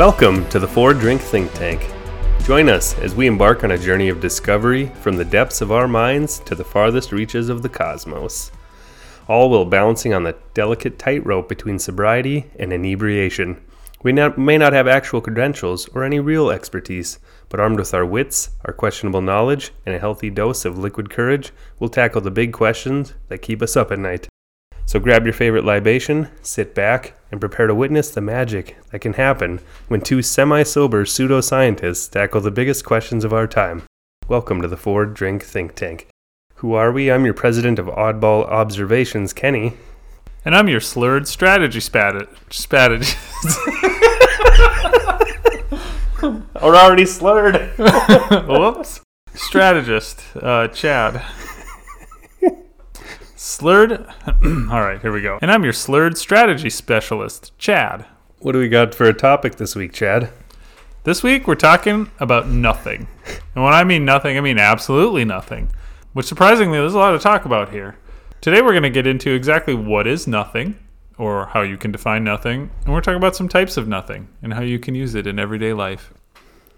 Welcome to the Four Drink Think Tank. Join us as we embark on a journey of discovery from the depths of our minds to the farthest reaches of the cosmos. All while balancing on the delicate tightrope between sobriety and inebriation. We not, may not have actual credentials or any real expertise, but armed with our wits, our questionable knowledge, and a healthy dose of liquid courage, we'll tackle the big questions that keep us up at night. So grab your favorite libation, sit back, and prepare to witness the magic that can happen when two semi sober pseudoscientists tackle the biggest questions of our time. Welcome to the Four Drink Think Tank. Who are we? I'm your president of Oddball Observations, Kenny. And I'm your slurred strategy spat strategy. We're already slurred. Whoops. Strategist, uh, Chad. Slurred. All right, here we go. And I'm your slurred strategy specialist, Chad. What do we got for a topic this week, Chad? This week we're talking about nothing. And when I mean nothing, I mean absolutely nothing. Which surprisingly, there's a lot to talk about here. Today we're going to get into exactly what is nothing, or how you can define nothing, and we're talking about some types of nothing and how you can use it in everyday life.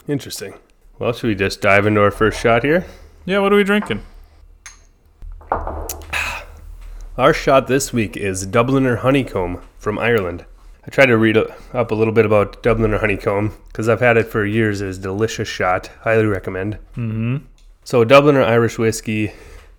Interesting. Well, should we just dive into our first shot here? Yeah, what are we drinking? Our shot this week is Dubliner Honeycomb from Ireland. I tried to read up a little bit about Dubliner Honeycomb because I've had it for years. It's a delicious shot. Highly recommend. Mm-hmm. So, Dubliner Irish whiskey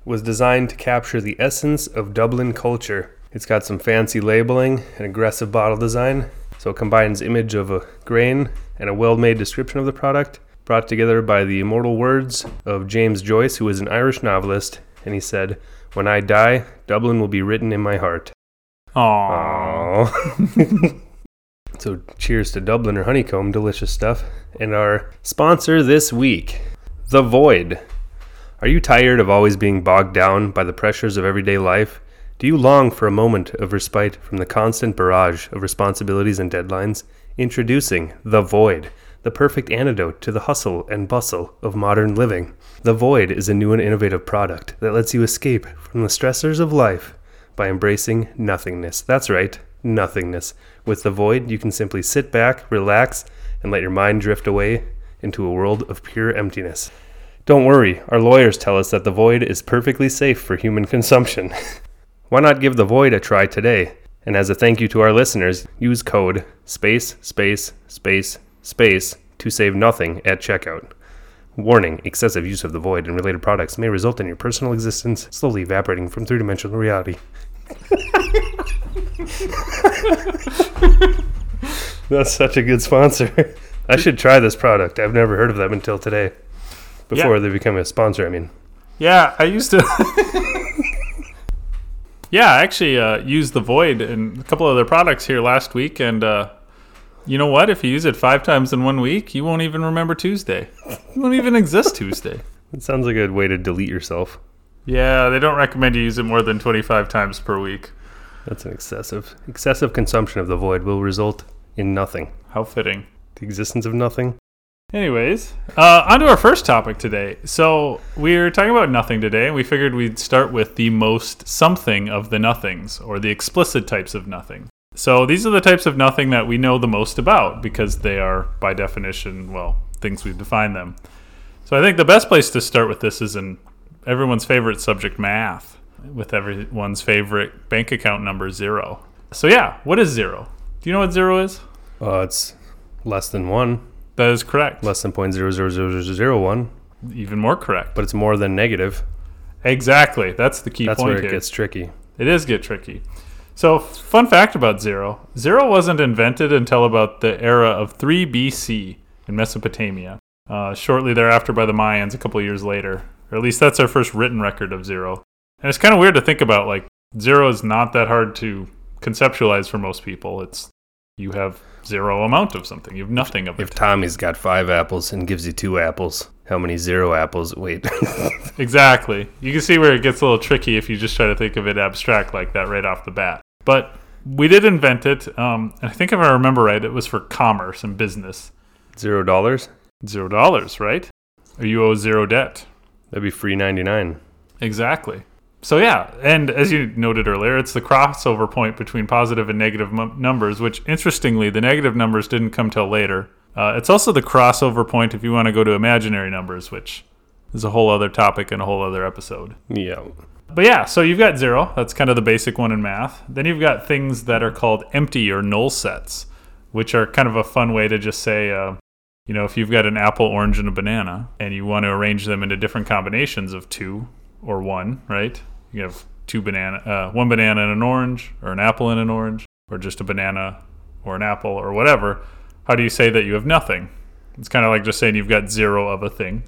was designed to capture the essence of Dublin culture. It's got some fancy labeling and aggressive bottle design. So, it combines image of a grain and a well-made description of the product, brought together by the immortal words of James Joyce, who was an Irish novelist, and he said, when I die, Dublin will be written in my heart. Aww. Aww. so, cheers to Dubliner Honeycomb, delicious stuff. And our sponsor this week, The Void. Are you tired of always being bogged down by the pressures of everyday life? Do you long for a moment of respite from the constant barrage of responsibilities and deadlines? Introducing The Void, the perfect antidote to the hustle and bustle of modern living. The Void is a new and innovative product that lets you escape from the stressors of life by embracing nothingness. That's right, nothingness. With The Void, you can simply sit back, relax, and let your mind drift away into a world of pure emptiness. Don't worry, our lawyers tell us that The Void is perfectly safe for human consumption. Why not give The Void a try today? And as a thank you to our listeners, use code space space space space to save nothing at checkout. Warning excessive use of the void and related products may result in your personal existence slowly evaporating from three dimensional reality. That's such a good sponsor. I should try this product. I've never heard of them until today. Before Yeah. they become a sponsor, I mean. Yeah, I used to. yeah, I actually uh, used the Void and a couple other products here last week, and uh, you know what? If you use it five times in one week, you won't even remember Tuesday. You won't even exist Tuesday. It sounds like a good way to delete yourself. Yeah, they don't recommend you use it more than 25 times per week. That's an excessive. Excessive consumption of the void will result in nothing. How fitting. The existence of nothing. Anyways, uh, on to our first topic today. So, we're talking about nothing today, and we figured we'd start with the most something of the nothings, or the explicit types of nothing. So, these are the types of nothing that we know the most about because they are, by definition, well, things we've defined them. So, I think the best place to start with this is in everyone's favorite subject, math, with everyone's favorite bank account number, zero. So, yeah, what is zero? Do you know what zero is? Uh, it's less than one, That is correct. less than point zero zero zero zero zero one, Even more correct. but it's more than negative. Exactly. That's the key That's point where it here. gets tricky. It is get tricky. So, fun fact about zero: zero wasn't invented until about the era of 3 BC in Mesopotamia. Uh, shortly thereafter, by the Mayans, a couple years later, or at least that's our first written record of zero. And it's kind of weird to think about. Like zero is not that hard to conceptualize for most people. It's you have zero amount of something. You have nothing of If it. Tommy's got five apples and gives you two apples, how many zero apples? Wait. Exactly. You can see where it gets a little tricky if you just try to think of it abstract like that right off the bat. But we did invent it. Um, and I think if I remember right, it was for commerce and business. zero dollars? Zero dollars, right? Or you owe zero debt. That'd be free 99. Exactly. So yeah, and as you noted earlier, it's the crossover point between positive and negative m- numbers. Which, interestingly, the negative numbers didn't come till later. Uh, it's also the crossover point if you want to go to imaginary numbers, which is a whole other topic and a whole other episode. Yeah. But yeah, so you've got zero. That's kind of the basic one in math. Then you've got things that are called empty or null sets, which are kind of a fun way to just say, uh, you know, if you've got an apple, orange, and a banana, and you want to arrange them into different combinations of two or one, right? You have two banana, uh, one banana and an orange, or an apple and an orange, or just a banana or an apple or whatever. How do you say that you have nothing? It's kind of like just saying you've got zero of a thing.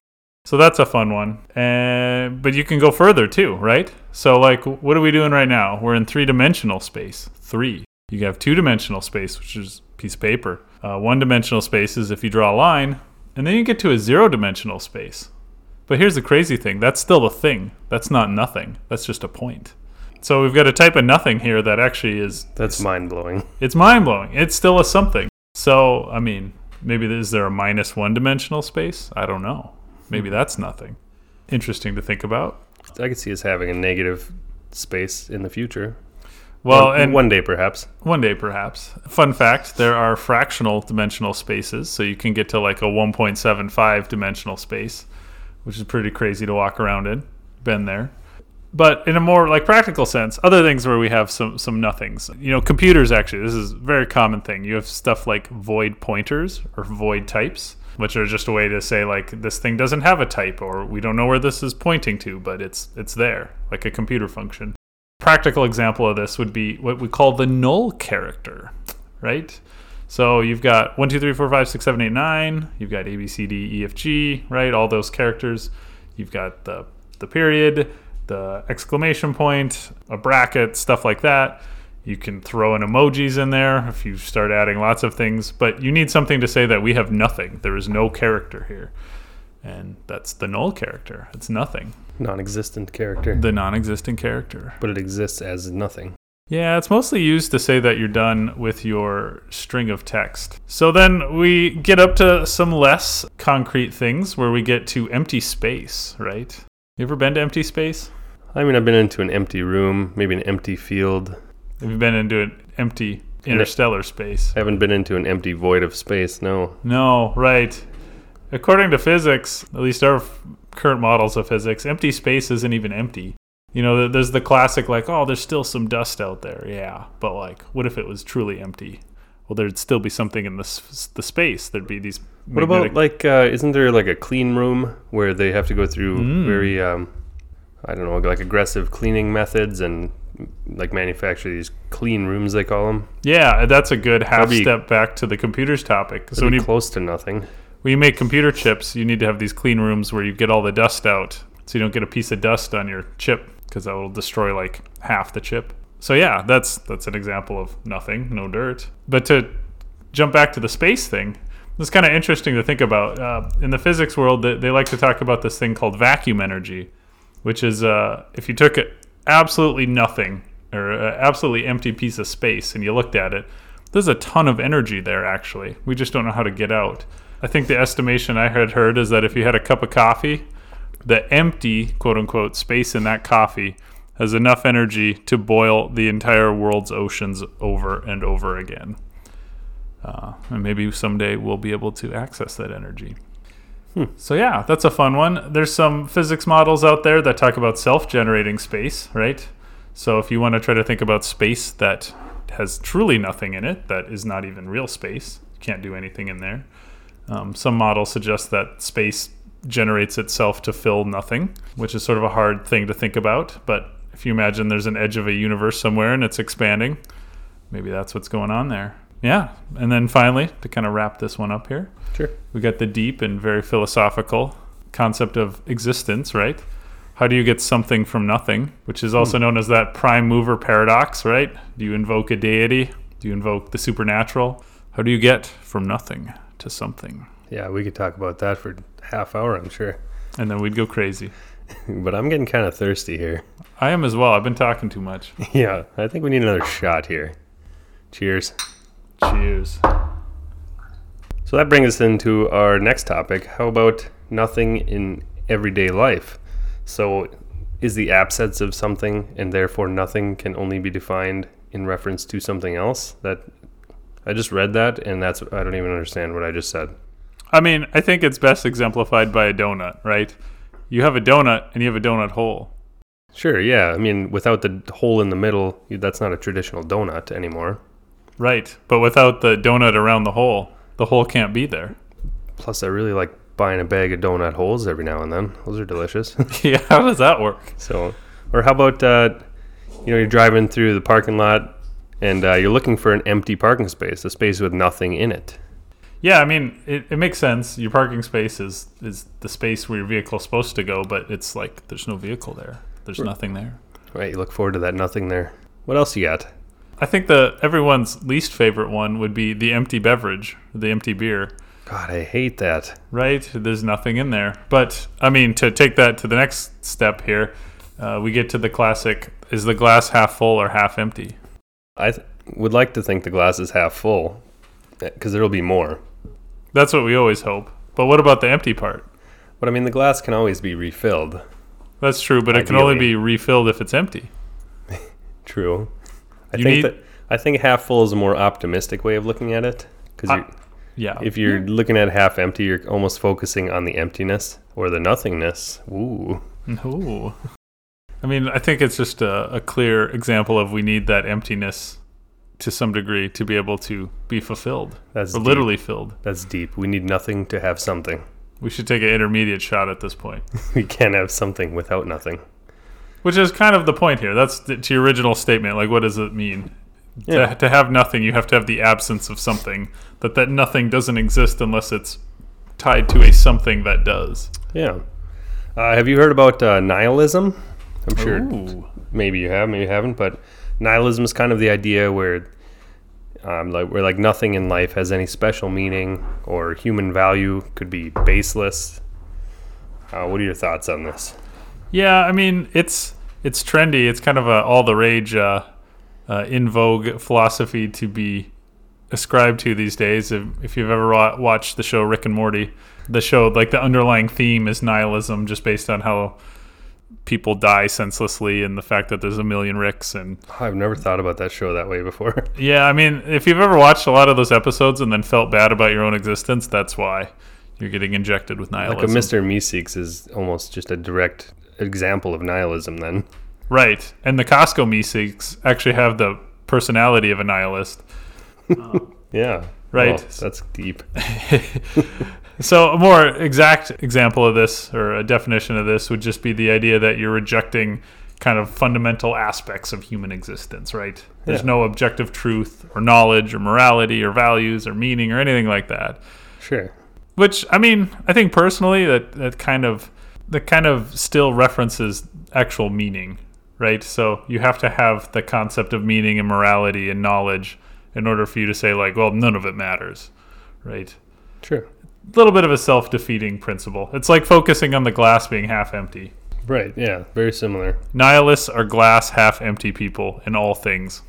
So that's a fun one. And but you can go further too, right? So like what are we doing right now? We're in three-dimensional space. 3. You have two-dimensional space, which is a piece of paper. Uh, one-dimensional space is if you draw a line, and then you get to a zero-dimensional space. But here's the crazy thing, that's still a thing. That's not nothing. That's just a point. So we've got a type of nothing here that actually is That's mind blowing. it's mind-blowing. It's still a something. So, I mean, maybe is there a minus one-dimensional space? I don't know. Maybe that's nothing. Interesting to think about. I could see us having a negative space in the future. Well, one, and one day perhaps. One day, perhaps. Fun fact there are fractional dimensional spaces, so you can get to like a 1.75 dimensional space, which is pretty crazy to walk around in. Been there. But in a more like practical sense, other things where we have some some nothings. You know, computers actually, this is a very common thing. You have stuff like void pointers or void types, which are just a way to say like this thing doesn't have a type or we don't know where this is pointing to, but it's it's there, like a computer function practical example of this would be what we call the null character, right? So you've got 1, 2, 3, 4, 5, 6, 7, 8, 9. You've got A, B, C, D, E, F, G, right? All those characters. You've got the, the period, the exclamation point, a bracket, stuff like that. You can throw in emojis in there if you start adding lots of things, but you need something to say that we have nothing. There is no character here. And that's the null character. It's nothing. Non existent character. The non existent character. But it exists as nothing. Yeah, it's mostly used to say that you're done with your string of text. So then we get up to some less concrete things where we get to empty space, right? You ever been to empty space? I mean, I've been into an empty room, maybe an empty field. Have you been into an empty interstellar space? I haven't been into an empty void of space, no. No, right. According to physics, at least our f- current models of physics, empty space isn't even empty. You know, there's the classic, like, oh, there's still some dust out there. Yeah. But, like, what if it was truly empty? Well, there'd still be something in the, s- the space. There'd be these. What about, like, uh, isn't there like a clean room where they have to go through Mm. very, um, I don't know, like aggressive cleaning methods and like manufacture these clean rooms, they call them? Yeah, that's a good half be- step back to the computers topic. So when you, close to nothing. when you make computer chips, you need to have these clean rooms where you get all the dust out so you don't get a piece of dust on your chip because that will destroy like half the chip. So yeah, that's that's an example of nothing, no dirt. But to jump back to the space thing, it's kind of interesting to think about. Uh, in the physics world, they, they like to talk about this thing called vacuum energy, which is uh, if you took it absolutely nothing or an absolutely empty piece of space and you looked at it, there's a ton of energy there actually. We just don't know how to get out. I think the estimation I had heard is that if you had a cup of coffee, the empty quote unquote space in that coffee has enough energy to boil the entire world's oceans over and over again. Uh, and maybe someday we'll be able to access that energy. So yeah, that's a fun one. There's some physics models out there that talk about self-generating space, right? So if you want to try to think about space that has truly nothing in it, that is not even real space, you can't do anything in there. Um, some models suggest that space generates itself to fill nothing, which is sort of a hard thing to think about. But if you imagine there's an edge of a universe somewhere and it's expanding, maybe that's what's going on there. Yeah. And then finally, to kind of wrap this one up here, Sure. we got the deep and very philosophical concept of existence, right? How do you get something from nothing, which is also hmm. known as that prime mover paradox, right? Do you invoke a deity? Do you invoke the supernatural? How do you get from nothing to something? Yeah, we could talk about that for half hour, I'm sure. And then we'd go crazy. but I'm getting kind of thirsty here. I am as well. I've been talking too much. Yeah, I think we need another shot here. Cheers. Cheers. So that brings us into our next topic. How about nothing in everyday life? So, is the absence of something, and therefore nothing can only be defined in reference to something else. That I just read that, and that's I don't even understand what I just said. I mean, I think it's best exemplified by a donut, right? You have a donut and you have a donut hole. Sure, yeah. I mean, without the hole in the middle, that's not a traditional donut anymore. Right. But without the donut around the hole, the hole can't be there. Plus, I really like buying a bag of donut holes every now and then. Those are delicious. yeah, how does that work? so, or how about uh, you know you're driving through the parking lot and uh, you're looking for an empty parking space, a space with nothing in it. Yeah, I mean, it, it makes sense. Your parking space is, is the space where your vehicle's supposed to go, but it's like there's no vehicle there. There's nothing there. Right? You look forward to that nothing there. What else you got? I think the everyone's least favorite one would be the empty beverage, the empty beer. God, I hate that. Right? There's nothing in there. But I mean, to take that to the next step here, uh, we get to the classic: is the glass half full or half empty? I th- would like to think the glass is half full because there'll be more. That's what we always hope. But what about the empty part? But I mean, the glass can always be refilled. That's true, but it can only be refilled if it's empty. True. I You think need- that I think half full is a more optimistic way of looking at it because Yeah. if you're looking at half empty, you're almost focusing on the emptiness or the nothingness. Ooh, Ooh. I mean, I think it's just a, a clear example of we need that emptiness to some degree to be able to be fulfilled that's or literally filled. That's deep. We need nothing to have something. We should take an intermediate shot at this point, We can't have something without nothing. Which is kind of the point here. That's the, to your original statement. Like, what does it mean? Yeah. To, to have nothing, you have to have the absence of something. That that nothing doesn't exist unless it's tied to a something that does. Yeah. Uh, have you heard about uh, nihilism? I'm sure Ooh. maybe you have, maybe you haven't. But nihilism is kind of the idea where, um, like, where like nothing in life has any special meaning or human value could be baseless. Uh, what are your thoughts on this? Yeah, I mean it's it's trendy. It's kind of a all the rage, uh, uh, in vogue philosophy to be ascribed to these days. If, if you've ever wa- watched the show Rick and Morty, the show like the underlying theme is nihilism, just based on how people die senselessly and the fact that there's a million Ricks and I've never thought about that show that way before. yeah, I mean if you've ever watched a lot of those episodes and then felt bad about your own existence, that's why you're getting injected with nihilism. like a. Mr. Meeseeks is almost just a direct example of nihilism. Then, Right. And the Costco Meeseeks actually have the personality of a nihilist. yeah, Right. Well, that's deep. So, a more exact example of this, or a definition of this, would just be the idea that you're rejecting kind of fundamental aspects of human existence, right? There's Yeah. no objective truth, or knowledge, or morality, or values, or meaning, or anything like that. Sure. Which, I mean, I think personally that, that kind of that kind of still references actual meaning, right? So you have to have the concept of meaning and morality and knowledge in order for you to say like, well, none of it matters, right? Sure. A little bit of a self-defeating principle. It's like focusing on the glass being half empty. Right. Yeah. Very similar. Nihilists are glass half empty people in all things.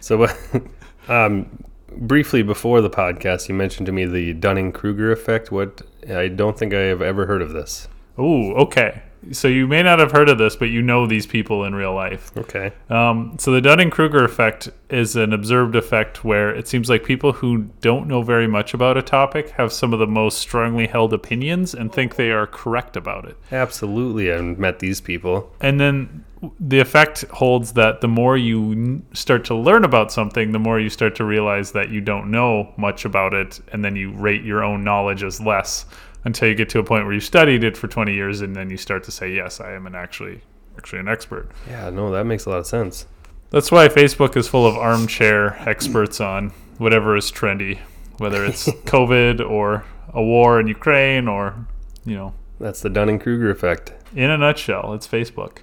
So, um, briefly before the podcast, you mentioned to me the Dunning Kruger effect. What I don't think I have ever heard of this. Ooh, okay. So you may not have heard of this, but you know these people in real life. Okay. Um, so the Dunning Kruger effect is an observed effect where it seems like people who don't know very much about a topic have some of the most strongly held opinions and think they are correct about it. Absolutely, I've met these people. And then the effect holds that the more you start to learn about something, the more you start to realize that you don't know much about it, and then you rate your own knowledge as less until you get to a point where you studied it for 20 years, and then you start to say, "Yes, I am an actually actually an expert." Yeah, no, that makes a lot of sense. That's why Facebook is full of armchair experts on whatever is trendy, whether it's COVID or a war in Ukraine or, you know, That's the Dunning Kruger effect. in a nutshell, it's Facebook.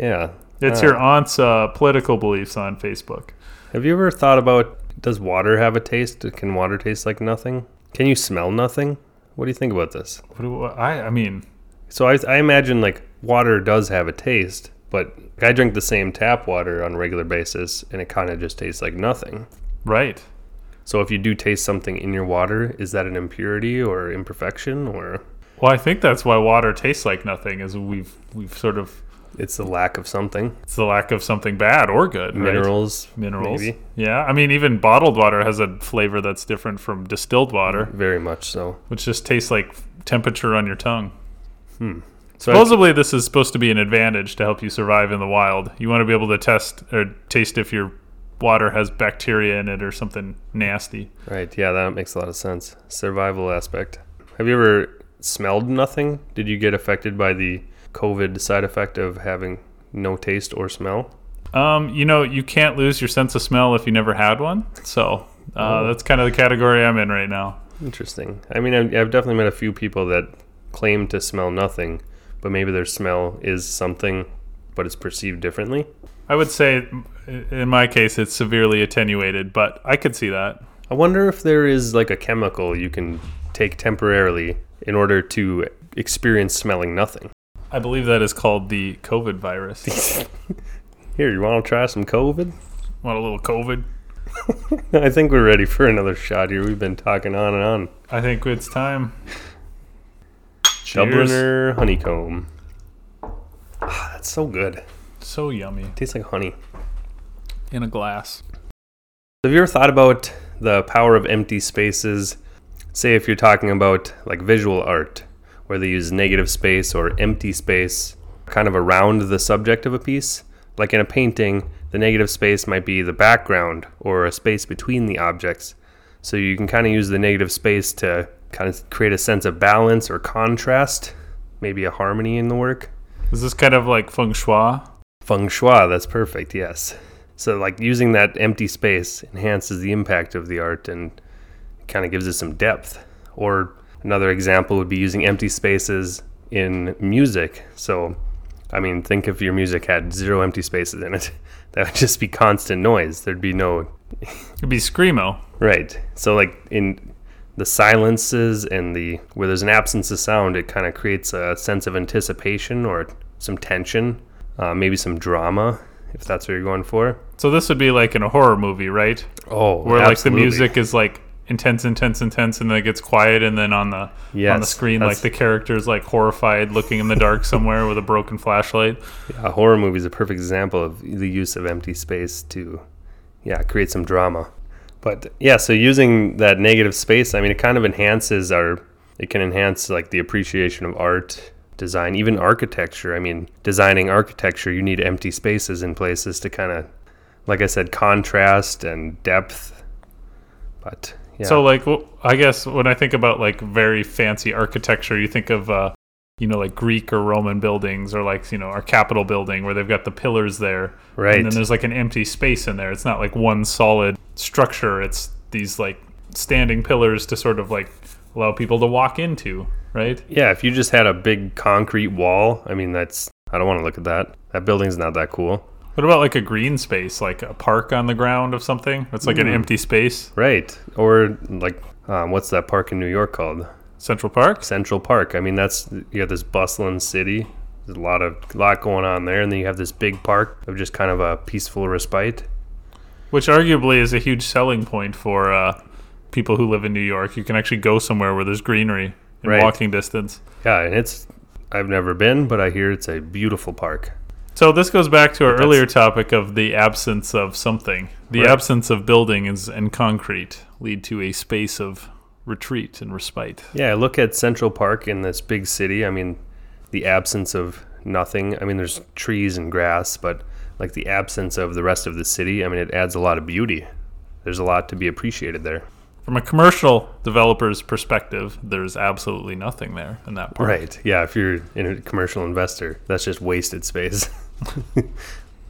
Yeah. It's Uh, your aunt's uh, political beliefs on Facebook. Have you ever thought about does water have a taste? Can water taste like nothing? Can you smell nothing? What do you think about this? What do I? I mean, So I, I imagine like water does have a taste, but I drink the same tap water on a regular basis, and it kind of just tastes like nothing. right. So if you do taste something in your water, is that an impurity or imperfection or? Well, I think that's why water tastes like nothing, is we've we've sort of It's the lack of something. It's the lack of something bad or good. right? Minerals. Minerals. Maybe. Yeah. I mean, even bottled water has a flavor that's different from distilled water, Very much so. which just tastes like temperature on your tongue. Hmm. So Supposedly, this is supposed to be an advantage to help you survive in the wild. You want to be able to test or taste if your water has bacteria in it or something nasty. Right. Yeah, that makes a lot of sense. Survival aspect. Have you ever smelled nothing? Did you get affected by the COVID side effect of having no taste or smell? Um, you know, you can't lose your sense of smell if you never had one. So uh, Oh. that's kind of the category I'm in right now. Interesting. I mean, I've, I've definitely met a few people that claim to smell nothing, but maybe their smell is something, but it's perceived differently. I would say, in my case, it's severely attenuated, but I could see that. I wonder if there is like a chemical you can take temporarily in order to experience smelling nothing. I believe that is called the COVID virus. Here, you want to try some COVID? Want a little COVID? I think we're ready for another shot here. We've been talking on and on. I think it's time. Cheers. Dubliner honeycomb. Ah, that's so good. So yummy. tastes like honey. In a glass. Have you ever thought about the power of empty spaces? Say if you're talking about like visual art, where they use negative space or empty space kind of around the subject of a piece. Like in a painting, the negative space might be the background or a space between the objects. So you can kind of use the negative space to kind of create a sense of balance or contrast, maybe a harmony in the work. Is this kind of like feng shui? Feng shui, that's perfect, yes. So, like, using that empty space enhances the impact of the art and kind of gives it some depth. Or another example would be using empty spaces in music. So, I mean, think if your music had zero empty spaces in it, that would just be constant noise. There'd be no. It'd be screamo. Right. So, like, in the silences and the where there's an absence of sound, it kind of creates a sense of anticipation or some tension, uh, maybe some drama, if that's what you're going for. So this would be like in a horror movie, right? Oh, Where like the music is like intense, intense, intense, and then it gets quiet, and then on the on the screen, like the character's like horrified, looking in the dark somewhere with a broken flashlight. A horror movie is a perfect example of the use of empty space to, yeah, create some drama. But yeah, so using that negative space, I mean, it kind of enhances our. It can enhance like the appreciation of art, design, even architecture. I mean, designing architecture, you need empty spaces in places to kind of, like I said, contrast and depth. But yeah, So like, I guess when I think about like very fancy architecture, you think of uh, you know like Greek or Roman buildings, or like you know our Capitol building where they've got the pillars there, right. and then there's like an empty space in there. It's not like one solid structure. It's these like standing pillars to sort of like allow people to walk into, right? Yeah, if you just had a big concrete wall, I mean, that's I don't want to look at that. That building's not that cool. What about like a green space, like a park on the ground of something? It's like an Hmm. empty space. Right. Or like um, what's that park in New York called? Central Park. Central Park. I mean, that's you have this bustling city. There's a lot of lot going on there, and then you have this big park of just kind of a peaceful respite. which arguably is a huge selling point for uh, people who live in New York. You can actually go somewhere where there's greenery in Right. walking distance. Yeah, and it's I've never been, but I hear it's a beautiful park. So this goes back to our earlier topic of the absence of something. The Right. absence of buildings and concrete lead to a space of retreat and respite. Yeah, look at Central Park in this big city. I mean, the absence of nothing. I mean, there's trees and grass, but like the absence of the rest of the city, I mean, it adds a lot of beauty. There's a lot to be appreciated there. From a commercial developer's perspective, there's absolutely nothing there in that park. Right. Yeah. If you're in a commercial investor, that's just wasted space.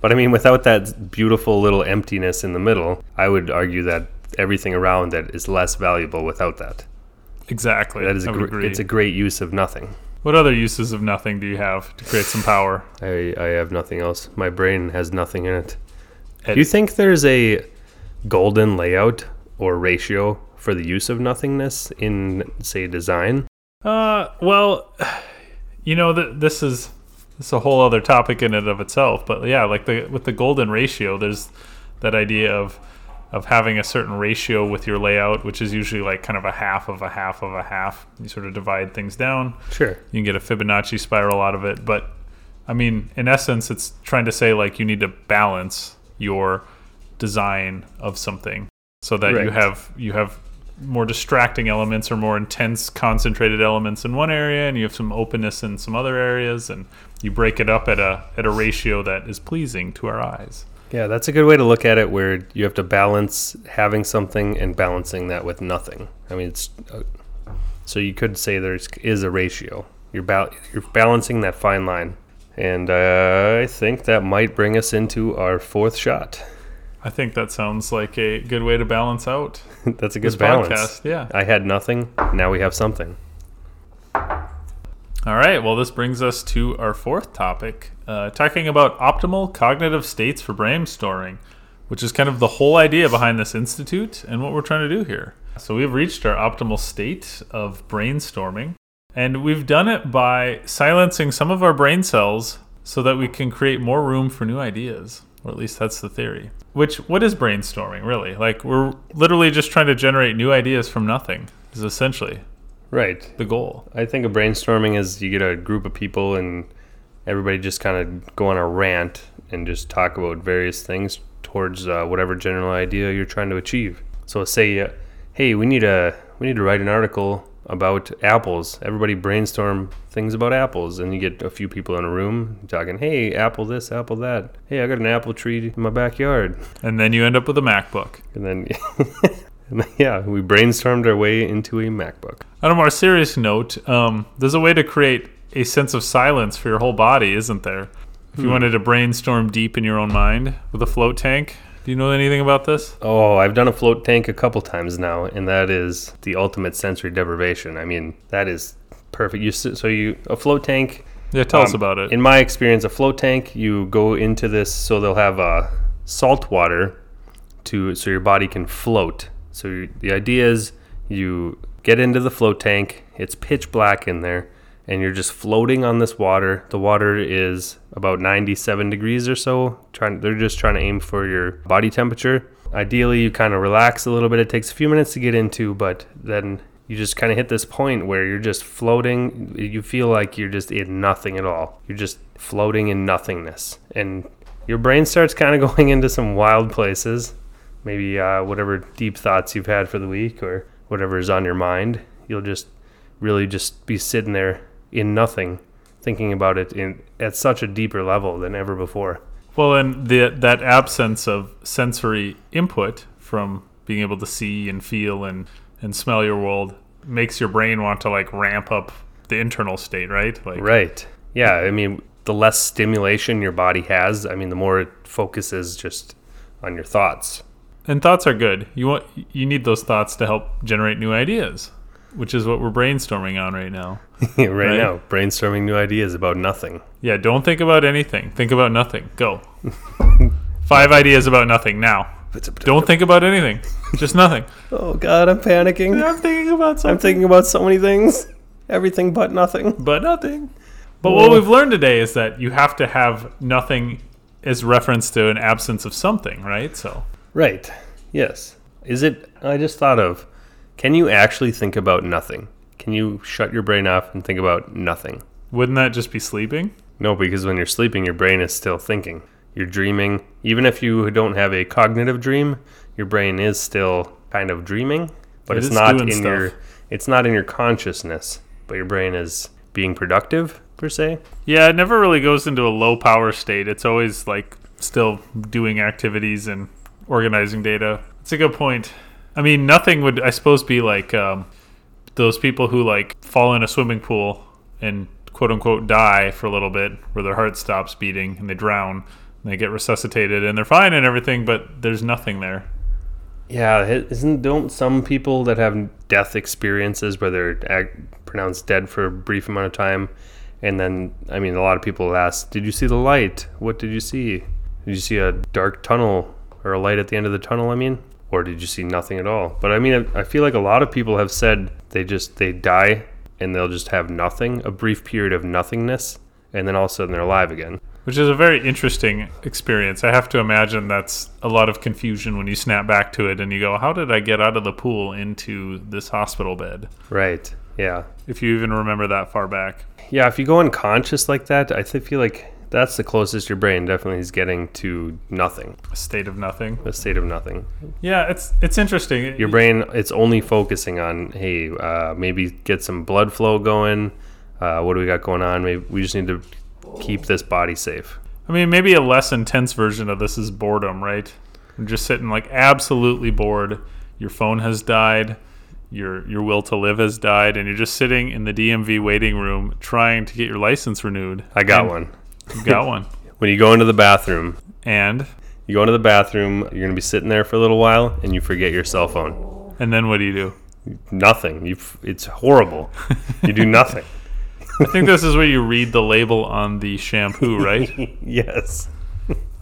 but I mean, without that beautiful little emptiness in the middle, I would argue that everything around it is less valuable without that. Exactly. That is I a gr- agree. it's a great use of nothing. what other uses of nothing do you have to create some power? I, I have nothing else. My brain has nothing in it. Ed- Do you think there's a golden layout or ratio for the use of nothingness in, say, design? Uh, well, you know, th- this is is a whole other topic in and of itself. But yeah, like the with the golden ratio, there's that idea of of having a certain ratio with your layout, which is usually like kind of a half of a half of a half. You sort of divide things down. Sure. You can get a Fibonacci spiral out of it, but I mean, in essence, it's trying to say like you need to balance your design of something so that you have you have more distracting elements or more intense concentrated elements in one area and you have some openness in some other areas and you break it up at a at a ratio that is pleasing to our eyes. Yeah, that's a good way to look at it where you have to balance having something and balancing that with nothing. I mean, it's uh, so you could say there is a ratio. You're bal- you're balancing that fine line. And uh, I think that might bring us into our fourth shot. I think that sounds like a good way to balance out That's a good balance. podcast. Yeah. I had nothing. Now we have something. All right. Well, this brings us to our fourth topic, uh, talking about optimal cognitive states for brainstorming, which is kind of the whole idea behind this institute and what we're trying to do here. So we've reached our optimal state of brainstorming, and we've done it by silencing some of our brain cells so that we can create more room for new ideas, or at least that's the theory. Which, what is brainstorming really? Like, we're literally just trying to generate new ideas from nothing, is essentially Right. the goal. I think of brainstorming as you get a group of people and everybody just kind of go on a rant and just talk about various things towards uh, whatever general idea you're trying to achieve. So say, uh, hey, we need a we need to write an article about apples. Everybody brainstorm things about apples, and you get a few people in a room talking, hey, apple this, apple that. Hey, I got an apple tree in my backyard, And then you end up with a MacBook. and then. Yeah, we brainstormed our way into a MacBook. On a more serious note, um, there's a way to create a sense of silence for your whole body, isn't there? If you Hmm. wanted to brainstorm deep in your own mind with a float tank, do you know anything about this? Oh, I've done a float tank a couple times now, and that is the ultimate sensory deprivation. I mean, that is perfect. You so you a float tank. Yeah, tell us um, about it. In my experience, a float tank, you go into this, so they'll have uh, salt water to so your body can float. So the idea is you get into the float tank. It's pitch black in there, and you're just floating on this water. The water is about 97 degrees or so. Trying, they're just trying to aim for your body temperature. Ideally, you kind of relax a little bit. It takes a few minutes to get into, but then you just kind of hit this point where you're just floating. You feel like you're just in nothing at all. You're just floating in nothingness, and your brain starts kind of going into some wild places. Maybe uh, whatever deep thoughts you've had for the week or whatever is on your mind. You'll just really just be sitting there in nothing, thinking about it in at such a deeper level than ever before. well, and the, that absence of sensory input from being able to see and feel and, and smell your world makes your brain want to like ramp up the internal state, right? Like, Right. Yeah. I mean, the less stimulation your body has, I mean, the more it focuses just on your thoughts. And thoughts are good. You want you need those thoughts to help generate new ideas, which is what we're brainstorming on right now. right, Right. now, brainstorming new ideas about nothing. Yeah, don't think about anything. Think about nothing. Go. Five ideas about nothing now. Don't think about anything. Just nothing. Oh God, I'm panicking. I'm thinking about I'm thinking about so many things. Everything but nothing. but nothing. But what we've learned today is that you have to have nothing as reference to an absence of something, right? So Right. Yes. Is it? I just thought of. Can you actually think about nothing? Can you shut your brain off and think about nothing? wouldn't that just be sleeping? No, because when you're sleeping, your brain is still thinking. You're dreaming. Even if you don't have a cognitive dream, your brain is still kind of dreaming, but It it's not in stuff. your. It's not in your consciousness, but your brain is being productive per se. Yeah, it never really goes into a low power state. It's always like still doing activities and organizing data. It's a good point. I mean, nothing would, I suppose, be like um, those people who like fall in a swimming pool and quote unquote die for a little bit, where their heart stops beating and they drown. And they get resuscitated and they're fine and everything, but there's nothing there. Yeah, isn't don't some people that have death experiences where they're ag- pronounced dead for a brief amount of time, and then I mean a lot of people ask, "Did you see the light? What did you see? Did you see a dark tunnel or a light at the end of the tunnel? I mean, or did you see nothing at all?" But I mean, I I feel like a lot of people have said they just they die and they'll just have nothing, a brief period of nothingness, and then all of a sudden they're alive again. Which is a very interesting experience. I have to imagine that's a lot of confusion when you snap back to it and you go, How did I get out of the pool into this hospital bed? Right. Yeah. if you even remember that far back. Yeah, if you go unconscious like that, I feel like that's the closest your brain definitely is getting to nothing, A state of nothing. a state of nothing. Yeah, it's it's interesting. Your brain, it's only focusing on, hey, uh, maybe get some blood flow going. Uh, what do we got going on? Maybe we just need to keep this body safe. I mean, maybe a less intense version of this is boredom, right? You're just sitting like absolutely bored. Your phone has died. Your your will to live has died, and you're just sitting in the DMV waiting room trying to get your license renewed. I got And one. You got one. When you go into the bathroom, And you go into the bathroom, you're going to be sitting there for a little while, and you forget your cell phone. and then what do you do? Nothing. You, it's horrible. You do nothing. I think this is where you read the label on the shampoo, right? yes.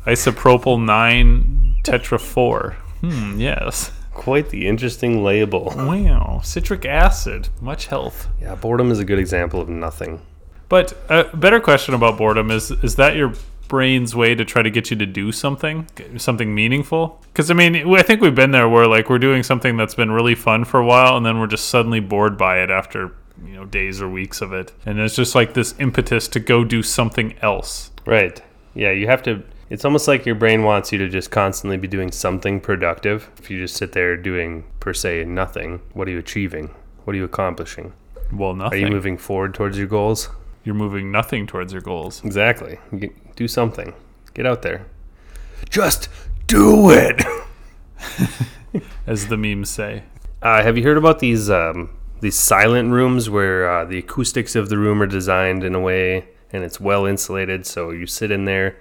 Isopropyl 9 tetra 4. Hmm, yes. Quite the interesting label. Wow. Citric acid. Much health. Yeah, boredom is a good example of nothing. But a better question about boredom is is that your brain's way to try to get you to do something, something meaningful? Because I mean, I think we've been there where like we're doing something that's been really fun for a while, and then we're just suddenly bored by it after you know days or weeks of it, and it's just like this impetus to go do something else. Right. Yeah, you have to. It's almost like your brain wants you to just constantly be doing something productive. If you just sit there doing, per se, nothing, what are you achieving? What are you accomplishing? Well, nothing. Are you moving forward towards your goals? You're moving nothing towards your goals. Exactly. You get- do something. Get out there. Just do it. as the memes say. Uh, have you heard about these um, these silent rooms where uh, the acoustics of the room are designed in a way and it's well insulated, so you sit in there.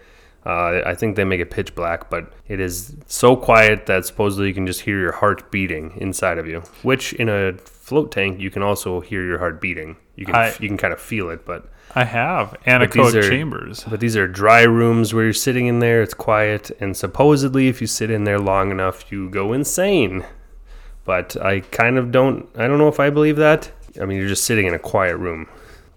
Uh, I think they make it pitch black, but it is so quiet that supposedly you can just hear your heart beating inside of you. Which in a float tank you can also hear your heart beating. You can I- you can kind of feel it, but I have anechoic are- chambers. but these are dry rooms where you're sitting in there. It's quiet, and supposedly, if you sit in there long enough, you go insane. But I kind of don't. I don't know if I believe that. I mean, you're just sitting in a quiet room.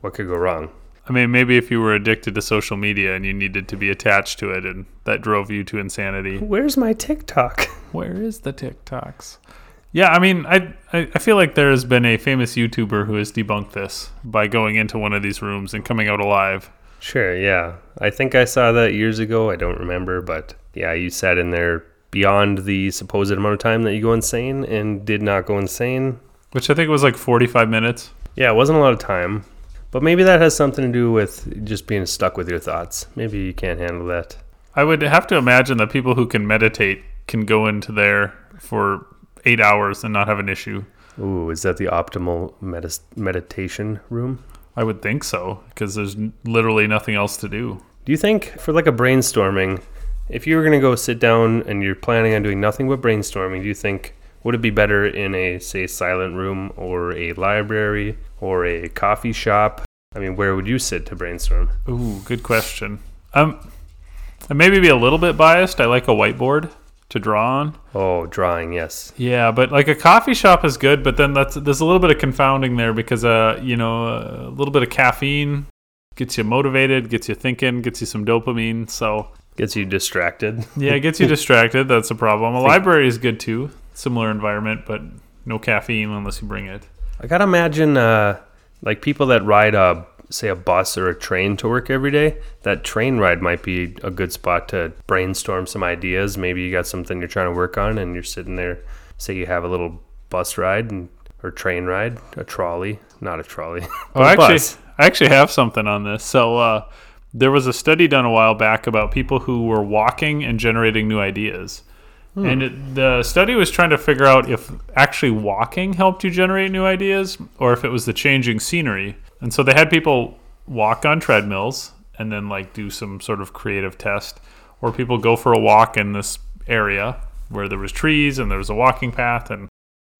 What could go wrong? I mean, maybe if you were addicted to social media and you needed to be attached to it, and that drove you to insanity. Where's my TikTok? Where is the TikToks? Yeah, I mean, I, I feel like there has been a famous YouTuber who has debunked this by going into one of these rooms and coming out alive. Sure, yeah. I think I saw that years ago. I don't remember, but yeah, you sat in there beyond the supposed amount of time that you go insane and did not go insane. Which I think was like 45 minutes. Yeah, it wasn't a lot of time. But maybe that has something to do with just being stuck with your thoughts. Maybe you can't handle that. I would have to imagine that people who can meditate can go into there for eight hours and not have an issue. Ooh, is that the optimal medis meditation room? I would think so because there's literally nothing else to do. Do you think for like a brainstorming, if you were going to go sit down and you're planning on doing nothing but brainstorming, do you think would it be better in a say silent room or a library or a coffee shop? I mean, where would you sit to brainstorm? Ooh, good question. Um, I maybe be a little bit biased. I like a whiteboard to draw on. Oh, drawing, yes. Yeah, but like a coffee shop is good, but then that's there's a little bit of confounding there because uh, you know, a little bit of caffeine gets you motivated, gets you thinking, gets you some dopamine. So Gets you distracted. yeah, it gets you distracted. That's a problem. A library is good too. Similar environment, but no caffeine unless you bring it. I gotta imagine, uh, like people that ride a say a bus or a train to work every day. That train ride might be a good spot to brainstorm some ideas. Maybe you got something you're trying to work on, and you're sitting there. Say you have a little bus ride and or train ride, a trolley, not a trolley. Oh, a actually, bus. I actually have something on this. So uh, there was a study done a while back about people who were walking and generating new ideas. And it, the study was trying to figure out if actually walking helped you generate new ideas or if it was the changing scenery. And so they had people walk on treadmills and then like do some sort of creative test, or people go for a walk in this area where there was trees and there was a walking path and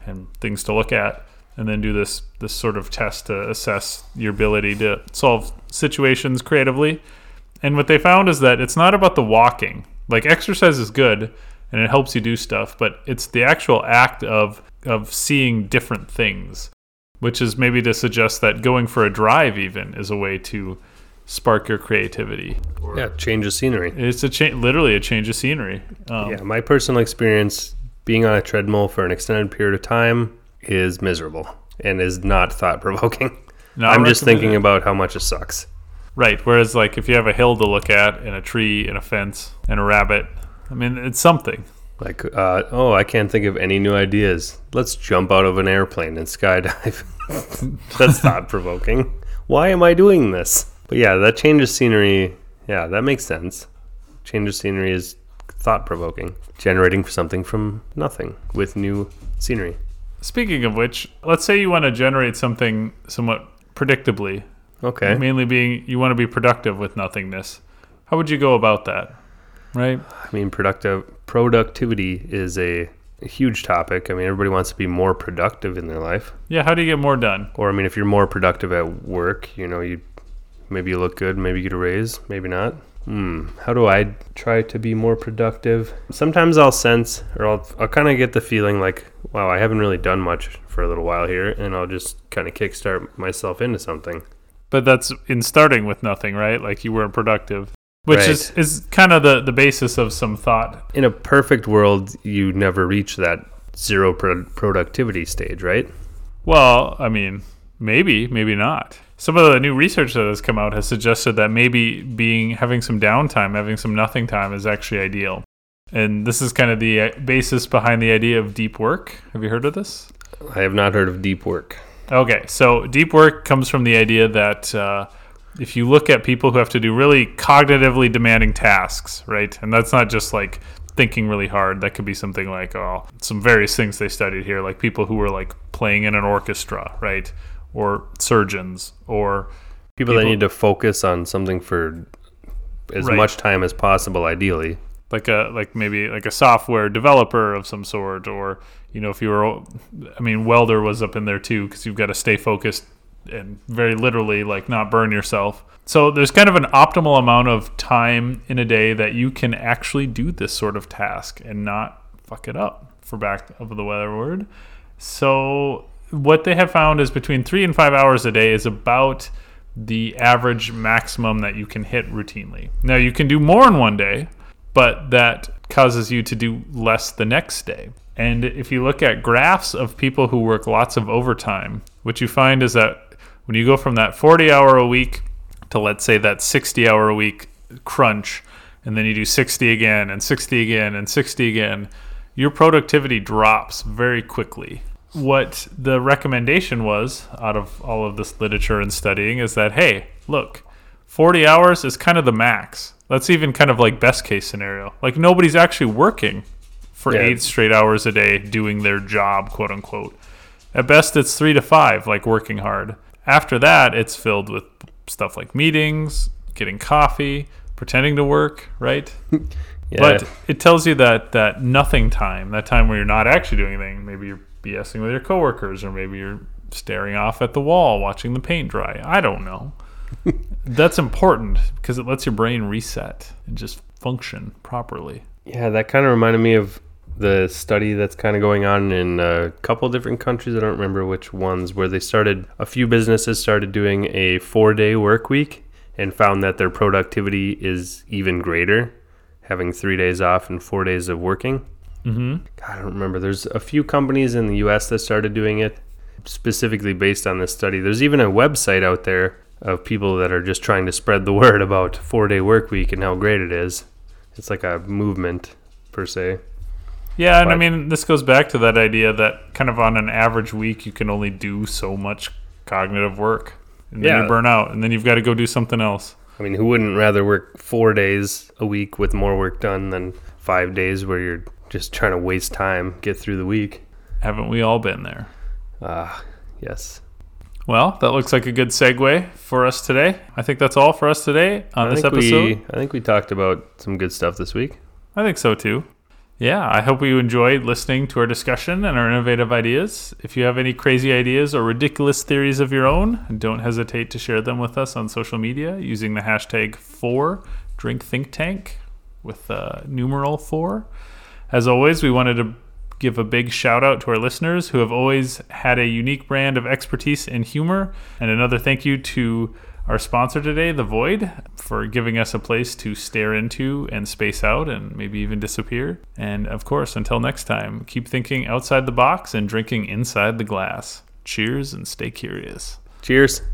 and things to look at and then do this this sort of test to assess your ability to solve situations creatively. And what they found is that it's not about the walking. Like exercise is good and it helps you do stuff, but it's the actual act of of seeing different things, which is maybe to suggest that going for a drive even is a way to spark your creativity. yeah, change of scenery. It's a cha- literally a change of scenery. Um, Yeah, my personal experience being on a treadmill for an extended period of time is miserable. and is not thought provoking. I'm just thinking about how much it sucks. Right. Whereas, like, if you have a hill to look at, and a tree, and a fence, and a rabbit, I mean, it's something. Like, uh, oh, I can't think of any new ideas. Let's jump out of an airplane and skydive. That's thought provoking. Why am I doing this? But yeah, that change of scenery, yeah, that makes sense. Change of scenery is thought provoking, generating something from nothing with new scenery. Speaking of which, let's say you want to generate something somewhat predictably, Okay. mainly being you want to be productive with nothingness. How would you go about that? Right? I mean, productive productivity is a, a huge topic. I mean, everybody wants to be more productive in their life. Yeah, how do you get more done? Or I mean, if you're more productive at work, you know, you maybe you look good, maybe you get a raise, maybe not. Hmm. How do I try to be more productive? Sometimes I'll sense, or I'll I'll kind of get the feeling like, wow, I haven't really done much for a little while here, and I'll just kind of kickstart myself into something. But that's in starting with nothing, right? Like you weren't productive. Which Right. is, is kind of the, the basis of some thought. In a perfect world, you never reach that zero pro- productivity stage, right? Well, I mean, maybe, maybe not. Some of the new research that has come out has suggested that maybe being having some downtime, having some nothing time is actually ideal. And this is kind of the uh, basis behind the idea of deep work. Have you heard of this? I have not heard of deep work. Okay, so deep work comes from the idea that uh, if you look at people who have to do really cognitively demanding tasks, right? And that's not just like thinking really hard. That could be something like oh, some various things they studied here, like people who were like playing in an orchestra, right? Or surgeons, or People, that need to focus on something for as Right. much time as possible, ideally. like a like maybe like a software developer of some sort or you know if you were i mean welder was up in there too because you've got to stay focused and very literally like not burn yourself. So there's kind of an optimal amount of time in a day that you can actually do this sort of task and not fuck it up for back of the weather word. So what they have found is between three and five hours a day is about the average maximum that you can hit routinely. Now you can do more in one day but that causes you to do less the next day. And if you look at graphs of people who work lots of overtime, what you find is that when you go from that 40 hour a week to let's say that 60 hour a week crunch, and then you do 60 again and 60 again and 60 again, your productivity drops very quickly. What the recommendation was out of all of this literature and studying is that, hey, look, 40 hours is kind of the max. That's even kind of like best case scenario. Like nobody's actually working for Yeah. eight straight hours a day doing their job, quote unquote. At best, it's three to five, like working hard. After that, it's filled with stuff like meetings, getting coffee, pretending to work, right? Yeah. But it tells you that that nothing time, that time where you're not actually doing anything, maybe you're BSing with your coworkers, or maybe you're staring off at the wall watching the paint dry. I don't know. That's important because it lets your brain reset and just function properly. yeah, that kind of reminded me of the study that's kind of going on in a couple different countries. I don't remember which ones, where they started, a few businesses started doing a four day work week and found that their productivity is even greater, having three days off and four days of working. hmm I don't remember. There's a few companies in the US that started doing it specifically based on this study. There's even a website out there of people that are just trying to spread the word about four day work week and how great it is. It's like a movement per se. Yeah, and I mean, this goes back to that idea that kind of on an average week, you can only do so much cognitive work. And then Yeah. you burn out, and then you've got to go do something else. I mean, who wouldn't rather work four days a week with more work done than five days where you're just trying to waste time, get through the week? Haven't we all been there? Ah, yes. Well, that looks like a good segue for us today. I think that's all for us today on I this episode. we I think we talked about some good stuff this week. I think so too. Yeah, I hope you enjoyed listening to our discussion and our innovative ideas. If you have any crazy ideas or ridiculous theories of your own, don't hesitate to share them with us on social media using the hashtag 4 Drink Think Tank with uh, numeral 4. As always, we wanted to give a big shout out to our listeners who have always had a unique brand of expertise and humor. And another thank you to our sponsor today, The Void, for giving us a place to stare into and space out and maybe even disappear. And of course, until next time, keep thinking outside the box and drinking inside the glass. Cheers and stay curious. Cheers.